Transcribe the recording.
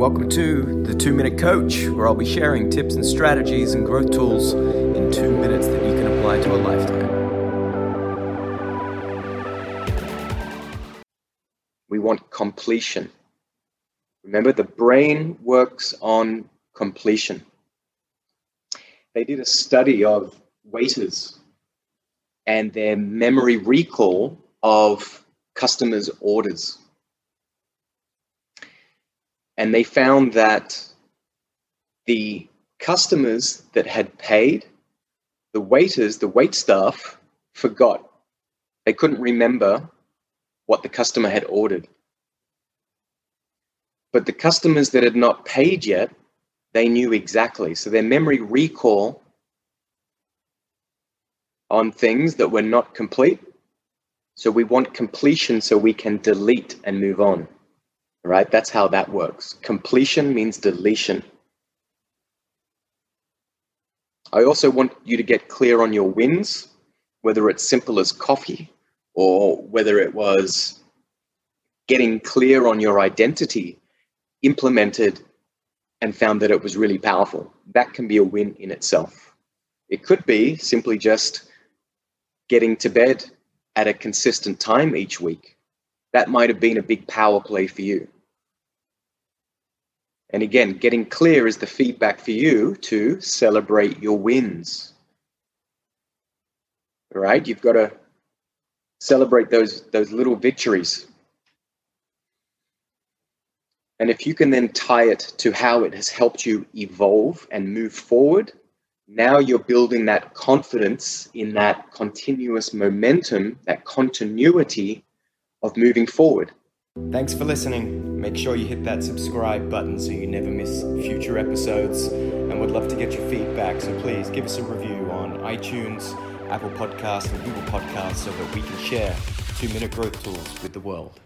welcome to the Two Minute Coach, where I'll be sharing tips and strategies and growth tools in two minutes that you can apply to a lifetime. We want completion. Remember, the brain works on completion. They did a study of waiters and their memory recall of customers' orders. And they found that the customers that had paid, the waiters, the wait staff, forgot. They couldn't remember what the customer had ordered. But the customers that had not paid yet, they knew exactly. So their memory recall on things that were not complete. So we want completion so we can delete and move on. Right? That's how that works. Completion means deletion. I also want you to get clear on your wins, whether it's simple as coffee or whether it was getting clear on your identity, implemented and found that it was really powerful. That can be a win in itself. It could be simply just getting to bed at a consistent time each week. That might have been a big power play for you. And again, getting clear is the feedback for you to celebrate your wins. All right? You've got to celebrate those, those little victories. And if you can then tie it to how it has helped you evolve and move forward, now you're building that confidence in that continuous momentum, that continuity of moving forward. Thanks for listening. Make sure you hit that subscribe button so you never miss future episodes. And we'd love to get your feedback, so please give us a review on iTunes, Apple Podcasts, and Google Podcasts so that we can share two minute growth tools with the world.